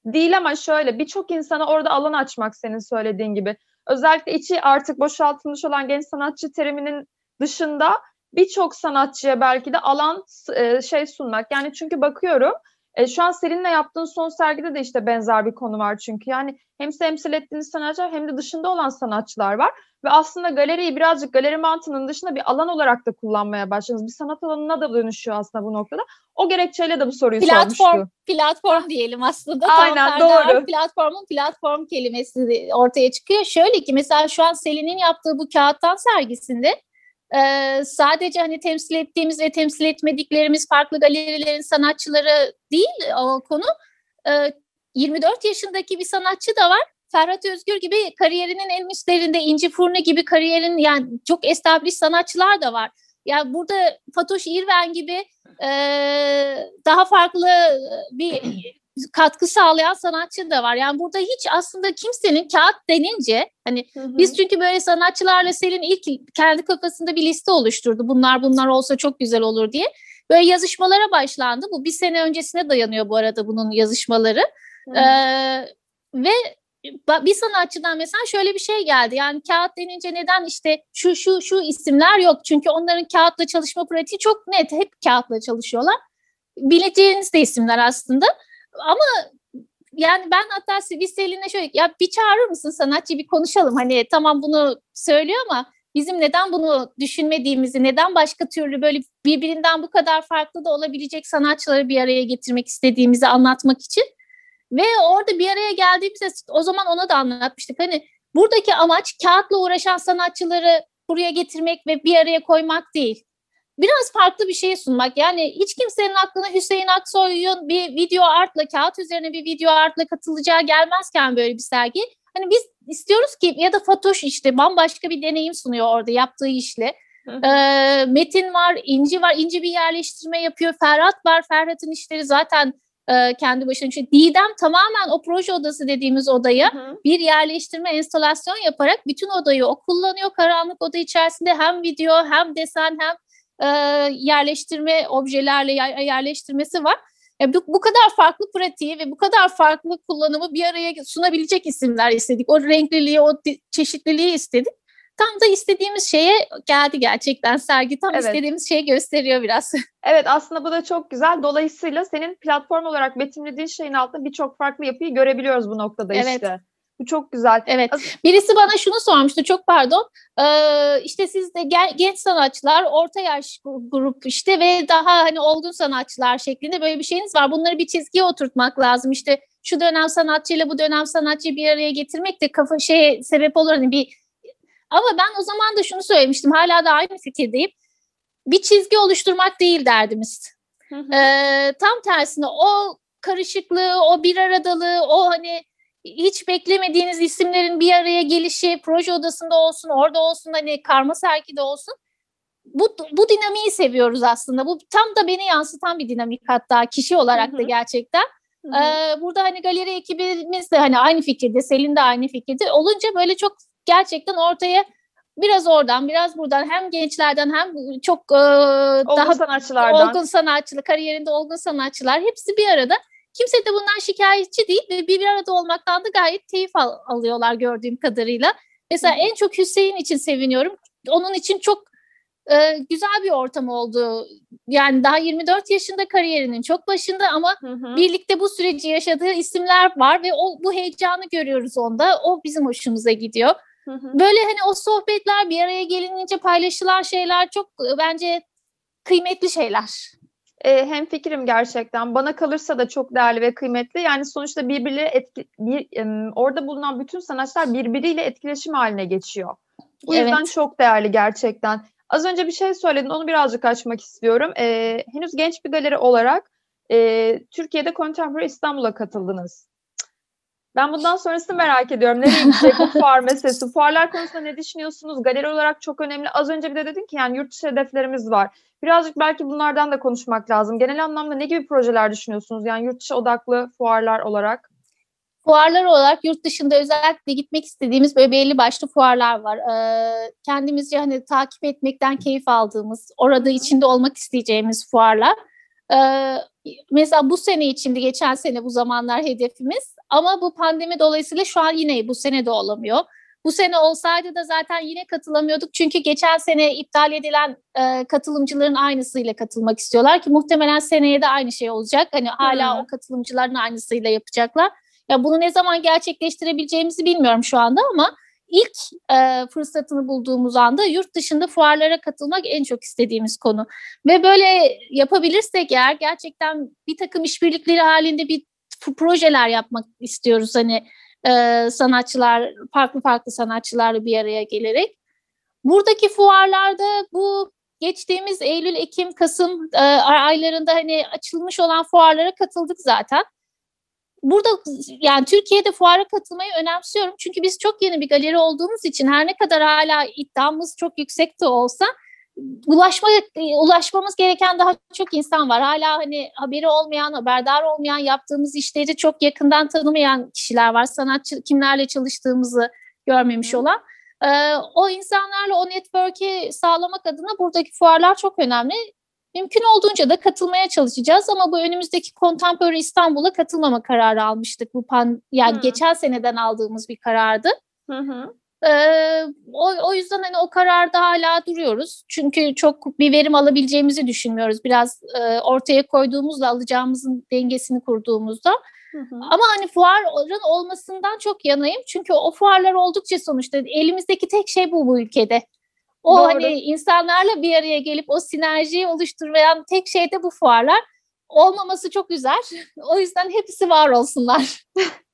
Değil ama şöyle birçok insana orada alan açmak senin söylediğin gibi. Özellikle içi artık boşaltılmış olan genç sanatçı teriminin dışında birçok sanatçıya belki de alan e, şey sunmak. Yani çünkü bakıyorum e, şu an seninle yaptığın son sergide de işte benzer bir konu var çünkü. Yani hem temsil ettiğiniz sanatçılar hem de dışında olan sanatçılar var. Ve aslında galeriyi birazcık galeri mantığının dışında bir alan olarak da kullanmaya başladınız. Bir sanat alanına da dönüşüyor aslında bu noktada. O gerekçeyle de bu soruyu platform, sormuştu. Platform diyelim aslında. Aynen Tam doğru. Platformun platform kelimesi ortaya çıkıyor. Şöyle ki mesela şu an Selin'in yaptığı bu kağıttan sergisinde e, sadece hani temsil ettiğimiz ve temsil etmediklerimiz farklı galerilerin sanatçıları değil o konu. E, 24 yaşındaki bir sanatçı da var. Ferhat Özgür gibi kariyerinin en üstlerinde İnci Furnu gibi kariyerin yani çok established sanatçılar da var. Yani burada Fatoş İrven gibi e, daha farklı bir katkı sağlayan sanatçı da var. Yani burada hiç aslında kimsenin kağıt denince hani hı hı. biz çünkü böyle sanatçılarla Selin ilk kendi kafasında bir liste oluşturdu. Bunlar bunlar olsa çok güzel olur diye. Böyle yazışmalara başlandı. Bu bir sene öncesine dayanıyor bu arada bunun yazışmaları. Hı. Ee, ve bir sanatçıdan mesela şöyle bir şey geldi. Yani kağıt denince neden işte şu şu şu isimler yok. Çünkü onların kağıtla çalışma pratiği çok net. Hep kağıtla çalışıyorlar. Bileceğiniz de isimler aslında. Ama yani ben hatta biz Selin'e şöyle ya bir çağırır mısın sanatçı bir konuşalım. Hani tamam bunu söylüyor ama bizim neden bunu düşünmediğimizi, neden başka türlü böyle birbirinden bu kadar farklı da olabilecek sanatçıları bir araya getirmek istediğimizi anlatmak için. Ve orada bir araya geldiğimizde o zaman ona da anlatmıştık. Hani buradaki amaç kağıtla uğraşan sanatçıları buraya getirmek ve bir araya koymak değil. Biraz farklı bir şey sunmak. Yani hiç kimsenin aklına Hüseyin Aksoy'un bir video artla, kağıt üzerine bir video artla katılacağı gelmezken böyle bir sergi. Hani biz istiyoruz ki ya da Fatoş işte bambaşka bir deneyim sunuyor orada yaptığı işle. Metin var, İnci var. İnci bir yerleştirme yapıyor. Ferhat var. Ferhat'ın işleri zaten e, kendi başına. Çünkü Didem tamamen o proje odası dediğimiz odaya bir yerleştirme enstalasyon yaparak bütün odayı o kullanıyor. Karanlık oda içerisinde hem video hem desen hem e, yerleştirme objelerle yerleştirmesi var. Bu, bu kadar farklı pratiği ve bu kadar farklı kullanımı bir araya sunabilecek isimler istedik. O renkliliği, o çeşitliliği istedik. Tam da istediğimiz şeye geldi gerçekten sergi. Tam evet. istediğimiz şeyi gösteriyor biraz. Evet aslında bu da çok güzel. Dolayısıyla senin platform olarak betimlediğin şeyin altında birçok farklı yapıyı görebiliyoruz bu noktada evet. işte. Bu çok güzel. Evet. Birisi bana şunu sormuştu. Çok pardon. Ee, işte siz de genç sanatçılar, orta yaş grup işte ve daha hani olgun sanatçılar şeklinde böyle bir şeyiniz var. Bunları bir çizgiye oturtmak lazım. İşte şu dönem sanatçıyla bu dönem sanatçıyı bir araya getirmek de kafa şeye sebep olur. Hani bir ama ben o zaman da şunu söylemiştim. Hala da aynı fikirdeyim. Bir çizgi oluşturmak değil derdimiz. Hı hı. Ee, tam tersine o karışıklığı, o bir aradalığı, o hani hiç beklemediğiniz isimlerin bir araya gelişi, proje odasında olsun, orada olsun, hani karma sergide olsun. Bu, bu dinamiği seviyoruz aslında. Bu tam da beni yansıtan bir dinamik hatta kişi olarak da gerçekten. Ee, burada hani galeri ekibimiz de hani aynı fikirde, Selin de aynı fikirde. Olunca böyle çok gerçekten ortaya biraz oradan biraz buradan hem gençlerden hem çok e, olgun daha sanatçılardan. olgun sanatçılar, kariyerinde olgun sanatçılar hepsi bir arada. Kimse de bundan şikayetçi değil ve bir arada olmaktan da gayet keyif al- alıyorlar gördüğüm kadarıyla. Mesela en çok Hüseyin için seviniyorum. Onun için çok e, güzel bir ortam oldu. Yani daha 24 yaşında kariyerinin çok başında ama hı hı. birlikte bu süreci yaşadığı isimler var ve o bu heyecanı görüyoruz onda. O bizim hoşumuza gidiyor. Hı hı. Böyle hani o sohbetler bir araya gelinince paylaşılan şeyler çok e, bence kıymetli şeyler. E, hem fikrim gerçekten. Bana kalırsa da çok değerli ve kıymetli. Yani sonuçta birbirleri etki, bir, e, orada bulunan bütün sanatçılar birbiriyle etkileşim haline geçiyor. Bu evet. yüzden çok değerli gerçekten. Az önce bir şey söyledin, onu birazcık açmak istiyorum. E, henüz genç bir galeri olarak e, Türkiye'de Contemporary İstanbul'a katıldınız. Ben bundan sonrasını merak ediyorum. Nereye gidecek bu fuar meselesi? Fuarlar konusunda ne düşünüyorsunuz? Galeri olarak çok önemli. Az önce bir de dedin ki yani yurt dışı hedeflerimiz var. Birazcık belki bunlardan da konuşmak lazım. Genel anlamda ne gibi projeler düşünüyorsunuz? Yani yurt dışı odaklı fuarlar olarak. Fuarlar olarak yurt dışında özellikle gitmek istediğimiz böyle belli başlı fuarlar var. Ee, kendimizce hani takip etmekten keyif aldığımız, orada içinde olmak isteyeceğimiz fuarlar. Ee, mesela bu sene içindi, geçen sene bu zamanlar hedefimiz. Ama bu pandemi dolayısıyla şu an yine bu sene de olamıyor. Bu sene olsaydı da zaten yine katılamıyorduk. Çünkü geçen sene iptal edilen e, katılımcıların aynısıyla katılmak istiyorlar ki muhtemelen seneye de aynı şey olacak. Hani hala hmm. o katılımcıların aynısıyla yapacaklar. Ya bunu ne zaman gerçekleştirebileceğimizi bilmiyorum şu anda ama ilk e, fırsatını bulduğumuz anda yurt dışında fuarlara katılmak en çok istediğimiz konu. Ve böyle yapabilirsek eğer gerçekten bir takım işbirlikleri halinde bir projeler yapmak istiyoruz. Hani e, sanatçılar, farklı farklı sanatçılarla bir araya gelerek. Buradaki fuarlarda bu geçtiğimiz Eylül, Ekim, Kasım e, aylarında hani açılmış olan fuarlara katıldık zaten. Burada yani Türkiye'de fuara katılmayı önemsiyorum. Çünkü biz çok yeni bir galeri olduğumuz için her ne kadar hala iddiamız çok yüksek de olsa ulaşma ulaşmamız gereken daha çok insan var. Hala hani haberi olmayan, haberdar olmayan, yaptığımız işleri çok yakından tanımayan kişiler var. Sanatçı kimlerle çalıştığımızı görmemiş olan. Ee, o insanlarla o network'i sağlamak adına buradaki fuarlar çok önemli. Mümkün olduğunca da katılmaya çalışacağız ama bu önümüzdeki Contemporary İstanbul'a katılmama kararı almıştık. Bu pan yani hmm. geçen seneden aldığımız bir karardı. Hı hı. Ee, o, o yüzden hani o kararda hala duruyoruz. Çünkü çok bir verim alabileceğimizi düşünmüyoruz. Biraz e, ortaya koyduğumuzda alacağımızın dengesini kurduğumuzda. Hı hı. Ama hani fuarın olmasından çok yanayım. Çünkü o fuarlar oldukça sonuçta elimizdeki tek şey bu bu ülkede. O Doğru. hani insanlarla bir araya gelip o sinerjiyi oluşturmayan tek şey de bu fuarlar. Olmaması çok güzel. O yüzden hepsi var olsunlar.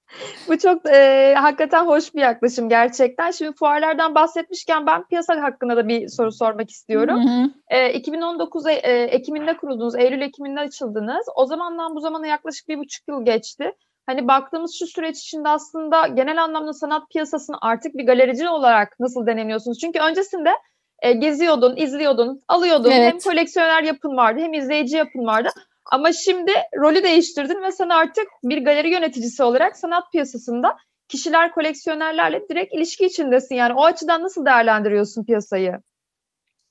Bu çok e, hakikaten hoş bir yaklaşım gerçekten. Şimdi fuarlardan bahsetmişken ben piyasa hakkında da bir soru sormak istiyorum. Hı hı. E, 2019 e, Ekim'inde kuruldunuz, Eylül Ekim'inde açıldınız. O zamandan bu zamana yaklaşık bir buçuk yıl geçti. Hani baktığımız şu süreç içinde aslında genel anlamda sanat piyasasını artık bir galerici olarak nasıl denemiyorsunuz? Çünkü öncesinde e, geziyordun, izliyordun, alıyordun. Evet. Hem koleksiyoner yapın vardı hem izleyici yapın vardı. Ama şimdi rolü değiştirdin ve sen artık bir galeri yöneticisi olarak sanat piyasasında kişiler, koleksiyonerlerle direkt ilişki içindesin. Yani o açıdan nasıl değerlendiriyorsun piyasayı?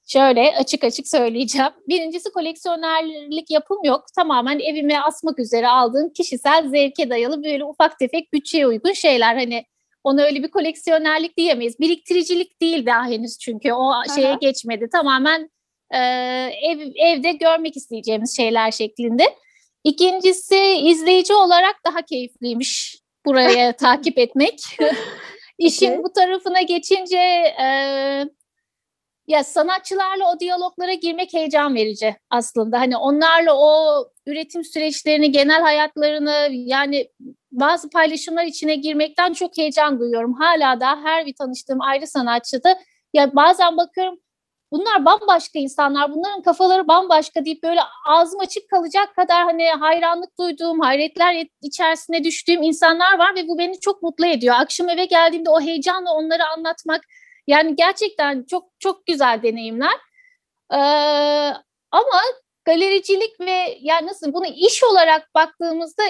Şöyle açık açık söyleyeceğim. Birincisi koleksiyonerlik yapım yok. Tamamen evime asmak üzere aldığım kişisel zevke dayalı böyle ufak tefek bütçeye uygun şeyler. Hani ona öyle bir koleksiyonerlik diyemeyiz. Biriktiricilik değil daha henüz çünkü o şeye Aha. geçmedi. Tamamen e, ev, evde görmek isteyeceğimiz şeyler şeklinde. İkincisi izleyici olarak daha keyifliymiş buraya takip etmek. İşin okay. bu tarafına geçince e, ya sanatçılarla o diyaloglara girmek heyecan verici aslında. Hani onlarla o üretim süreçlerini, genel hayatlarını yani bazı paylaşımlar içine girmekten çok heyecan duyuyorum. Hala da her bir tanıştığım ayrı sanatçıda ya bazen bakıyorum bunlar bambaşka insanlar, bunların kafaları bambaşka deyip böyle ağzım açık kalacak kadar hani hayranlık duyduğum, hayretler içerisine düştüğüm insanlar var ve bu beni çok mutlu ediyor. Akşam eve geldiğimde o heyecanla onları anlatmak yani gerçekten çok çok güzel deneyimler. Ee, ama galericilik ve yani nasıl bunu iş olarak baktığımızda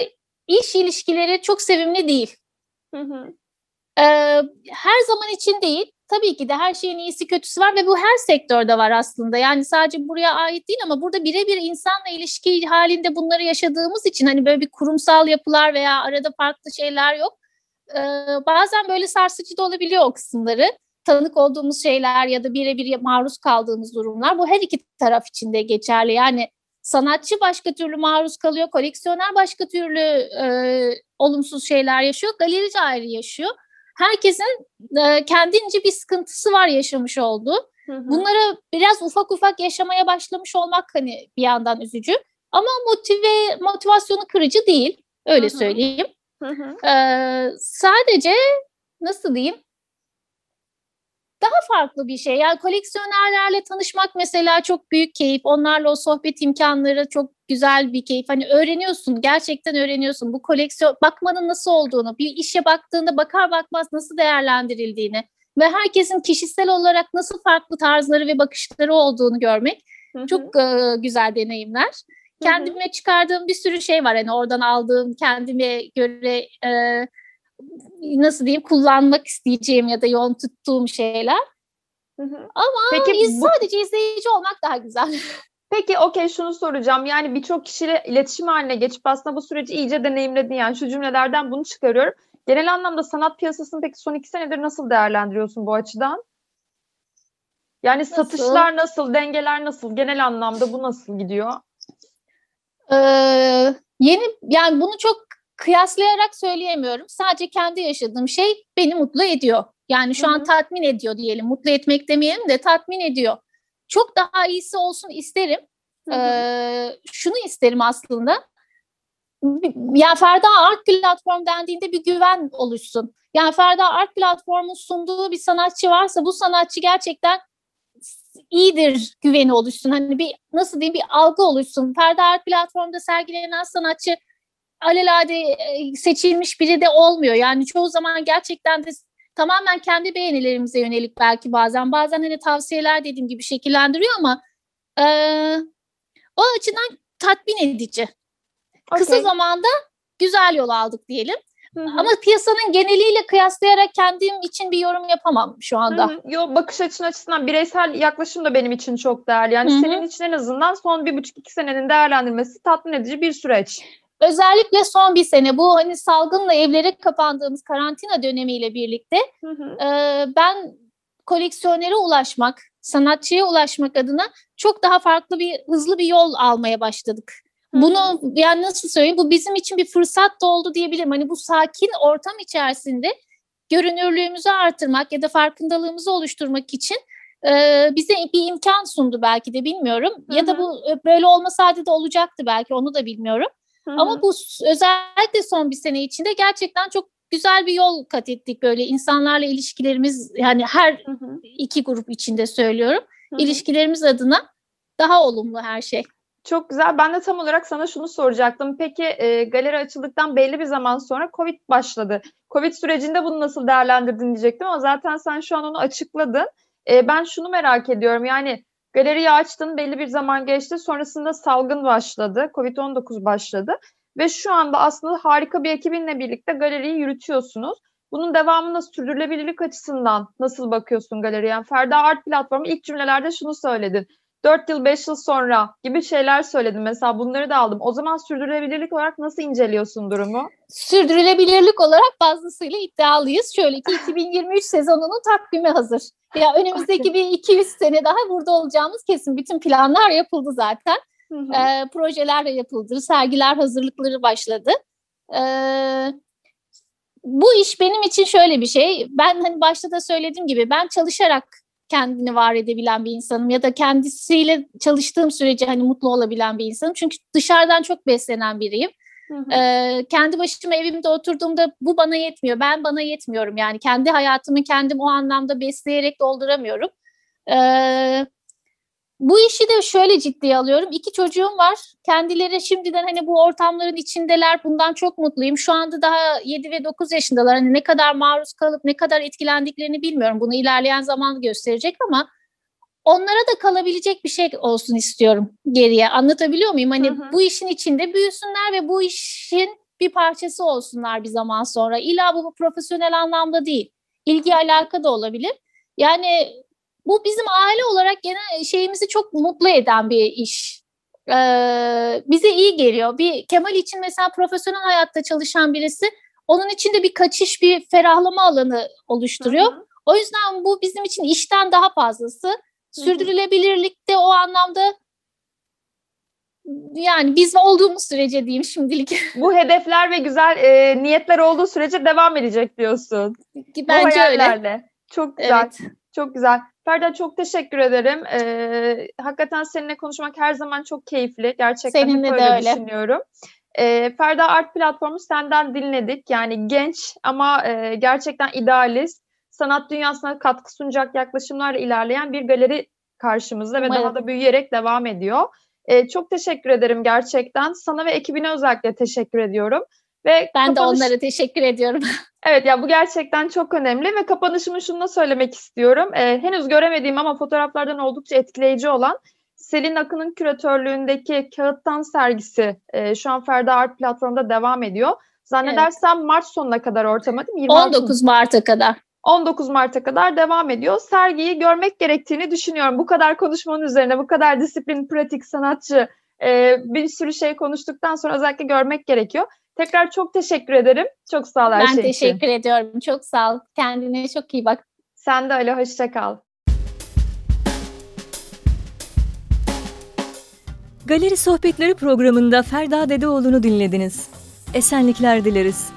iş ilişkileri çok sevimli değil. Hı hı. Ee, her zaman için değil. Tabii ki de her şeyin iyisi kötüsü var ve bu her sektörde var aslında. Yani sadece buraya ait değil ama burada birebir insanla ilişki halinde bunları yaşadığımız için hani böyle bir kurumsal yapılar veya arada farklı şeyler yok. Ee, bazen böyle sarsıcı da olabiliyor o kısımları. Tanık olduğumuz şeyler ya da birebir maruz kaldığımız durumlar. Bu her iki taraf için de geçerli. Yani sanatçı başka türlü maruz kalıyor, koleksiyoner başka türlü e, olumsuz şeyler yaşıyor, galerici ayrı yaşıyor herkesin e, kendince bir sıkıntısı var yaşamış olduğu. Bunları biraz ufak ufak yaşamaya başlamış olmak hani bir yandan üzücü. Ama motive motivasyonu kırıcı değil. Öyle söyleyeyim. Ee, sadece nasıl diyeyim? daha farklı bir şey. Yani koleksiyonerlerle tanışmak mesela çok büyük keyif. Onlarla o sohbet imkanları çok güzel bir keyif. Hani öğreniyorsun, gerçekten öğreniyorsun. Bu koleksiyon bakmanın nasıl olduğunu, bir işe baktığında bakar bakmaz nasıl değerlendirildiğini ve herkesin kişisel olarak nasıl farklı tarzları ve bakışları olduğunu görmek Hı-hı. çok e, güzel deneyimler. Kendime Hı-hı. çıkardığım bir sürü şey var. Hani oradan aldığım kendime göre e, nasıl diyeyim kullanmak isteyeceğim ya da yoğun tuttuğum şeyler. Hı hı. Ama Peki, iz, bu... sadece izleyici olmak daha güzel. Peki okey şunu soracağım. Yani birçok kişiyle iletişim haline geçip aslında bu süreci iyice deneyimledin. Yani şu cümlelerden bunu çıkarıyorum. Genel anlamda sanat piyasasını peki son iki senedir nasıl değerlendiriyorsun bu açıdan? Yani Nasıl? satışlar nasıl, dengeler nasıl, genel anlamda bu nasıl gidiyor? Ee, yeni yani bunu çok kıyaslayarak söyleyemiyorum. Sadece kendi yaşadığım şey beni mutlu ediyor. Yani şu Hı an tatmin ediyor diyelim. Mutlu etmek demeyelim de tatmin ediyor. Çok daha iyisi olsun isterim. Hı hı. Ee, şunu isterim aslında. Ya Ferda Art Platform dendiğinde bir güven oluşsun. Yani Ferda Art Platform'un sunduğu bir sanatçı varsa bu sanatçı gerçekten iyidir güveni oluşsun. Hani bir nasıl diyeyim bir algı oluşsun. Ferda Art Platform'da sergilenen sanatçı alelade e, seçilmiş biri de olmuyor. Yani çoğu zaman gerçekten de tamamen kendi beğenilerimize yönelik belki bazen. Bazen hani tavsiyeler dediğim gibi şekillendiriyor ama e, o açıdan tatmin edici. Kısa Okey. zamanda güzel yol aldık diyelim. Hı hı. Ama piyasanın geneliyle kıyaslayarak kendim için bir yorum yapamam şu anda. Yo bakış açın açısından bireysel yaklaşım da benim için çok değerli. Yani Hı hı. senin için en azından son bir buçuk iki senenin değerlendirmesi tatmin edici bir süreç. Özellikle son bir sene bu hani salgınla evlere kapandığımız karantina dönemiyle birlikte Hı hı. e, ben koleksiyonere ulaşmak, sanatçıya ulaşmak adına çok daha farklı bir hızlı bir yol almaya başladık. Bunu yani nasıl söyleyeyim bu bizim için bir fırsat da oldu diyebilirim. Hani bu sakin ortam içerisinde görünürlüğümüzü artırmak ya da farkındalığımızı oluşturmak için e, bize bir imkan sundu belki de bilmiyorum. Hı Ya da bu böyle olmasaydı da olacaktı belki onu da bilmiyorum. Hı hı. Ama bu özellikle son bir sene içinde gerçekten çok güzel bir yol kat ettik böyle insanlarla ilişkilerimiz yani her Hı hı. iki grup içinde söylüyorum. Hı hı. ilişkilerimiz adına daha olumlu her şey. Çok güzel. Ben de tam olarak sana şunu soracaktım. Peki e, galeri açıldıktan belli bir zaman sonra Covid başladı. Covid sürecinde bunu nasıl değerlendirdin diyecektim ama zaten sen şu an onu açıkladın. E, ben şunu merak ediyorum. Yani galeriyi açtın, belli bir zaman geçti. Sonrasında salgın başladı. Covid-19 başladı. Ve şu anda aslında harika bir ekibinle birlikte galeriyi yürütüyorsunuz. Bunun devamında sürdürülebilirlik açısından nasıl bakıyorsun galeriye? Ferda Art Platformu ilk cümlelerde şunu söyledin. 4 yıl 5 yıl sonra gibi şeyler söyledin. Mesela bunları da aldım. O zaman sürdürülebilirlik olarak nasıl inceliyorsun durumu? Sürdürülebilirlik olarak fazlasıyla iddialıyız. Şöyle ki 2023 sezonunun takvimi hazır. Ya önümüzdeki bir 200 sene daha burada olacağımız kesin. Bütün planlar yapıldı zaten. Hı hı. Ee, projeler de yapıldı. Sergiler hazırlıkları başladı. Ee, bu iş benim için şöyle bir şey. Ben hani başta da söylediğim gibi ben çalışarak kendini var edebilen bir insanım ya da kendisiyle çalıştığım sürece hani mutlu olabilen bir insanım. Çünkü dışarıdan çok beslenen biriyim. Ee, kendi başıma evimde oturduğumda bu bana yetmiyor. Ben bana yetmiyorum. Yani kendi hayatımı kendim o anlamda besleyerek dolduramıyorum. Bu işi de şöyle ciddiye alıyorum. İki çocuğum var. Kendileri şimdiden hani bu ortamların içindeler. Bundan çok mutluyum. Şu anda daha 7 ve 9 yaşındalar. Hani ne kadar maruz kalıp ne kadar etkilendiklerini bilmiyorum. Bunu ilerleyen zaman gösterecek ama onlara da kalabilecek bir şey olsun istiyorum geriye. Anlatabiliyor muyum? Hani Hı hı. bu işin içinde büyüsünler ve bu işin bir parçası olsunlar bir zaman sonra. İlla bu profesyonel anlamda değil. İlgi alaka da olabilir. Yani bu bizim aile olarak genel şeyimizi çok mutlu eden bir iş. Ee, bize iyi geliyor. Bir Kemal için mesela profesyonel hayatta çalışan birisi onun için de bir kaçış, bir ferahlama alanı oluşturuyor. Hı hı. O yüzden bu bizim için işten daha fazlası. Sürdürülebilirlik de o anlamda yani biz olduğumuz sürece diyeyim şimdilik. Bu hedefler ve güzel e, niyetler olduğu sürece devam edecek diyorsun. Bence öyle. Çok güzel. Evet. Çok güzel. Ferda çok teşekkür ederim. Ee, hakikaten seninle konuşmak her zaman çok keyifli. Gerçekten Seninle de öyle. düşünüyorum. Ee, Ferda Art Platformu senden dinledik. Yani genç ama e, gerçekten idealist, sanat dünyasına katkı sunacak yaklaşımlarla ilerleyen bir galeri karşımızda ve Umarım. daha da büyüyerek devam ediyor. Ee, çok teşekkür ederim gerçekten. Sana ve ekibine özellikle teşekkür ediyorum. Ve Ben de kapanış- onlara teşekkür ediyorum. Evet ya bu gerçekten çok önemli ve kapanışımı şunu da söylemek istiyorum. Ee, henüz göremediğim ama fotoğraflardan oldukça etkileyici olan Selin Akın'ın küratörlüğündeki Kağıttan sergisi e, şu an Ferda Art platformda devam ediyor. Zannedersem Mart sonuna kadar ortama değil mi? 26 19 Mart'a kadar. 19 Mart'a kadar devam ediyor. Sergiyi görmek gerektiğini düşünüyorum. Bu kadar konuşmanın üzerine, bu kadar disiplin, pratik, sanatçı e, bir sürü şey konuştuktan sonra özellikle görmek gerekiyor. Tekrar çok teşekkür ederim. Çok sağ ol her ben şey için. Ben teşekkür ediyorum. Çok sağ ol. Kendine çok iyi bak. Sen de öyle. Hoşça kal. Galeri Sohbetleri programında Ferda Dedeoğlu'nu dinlediniz. Esenlikler dileriz.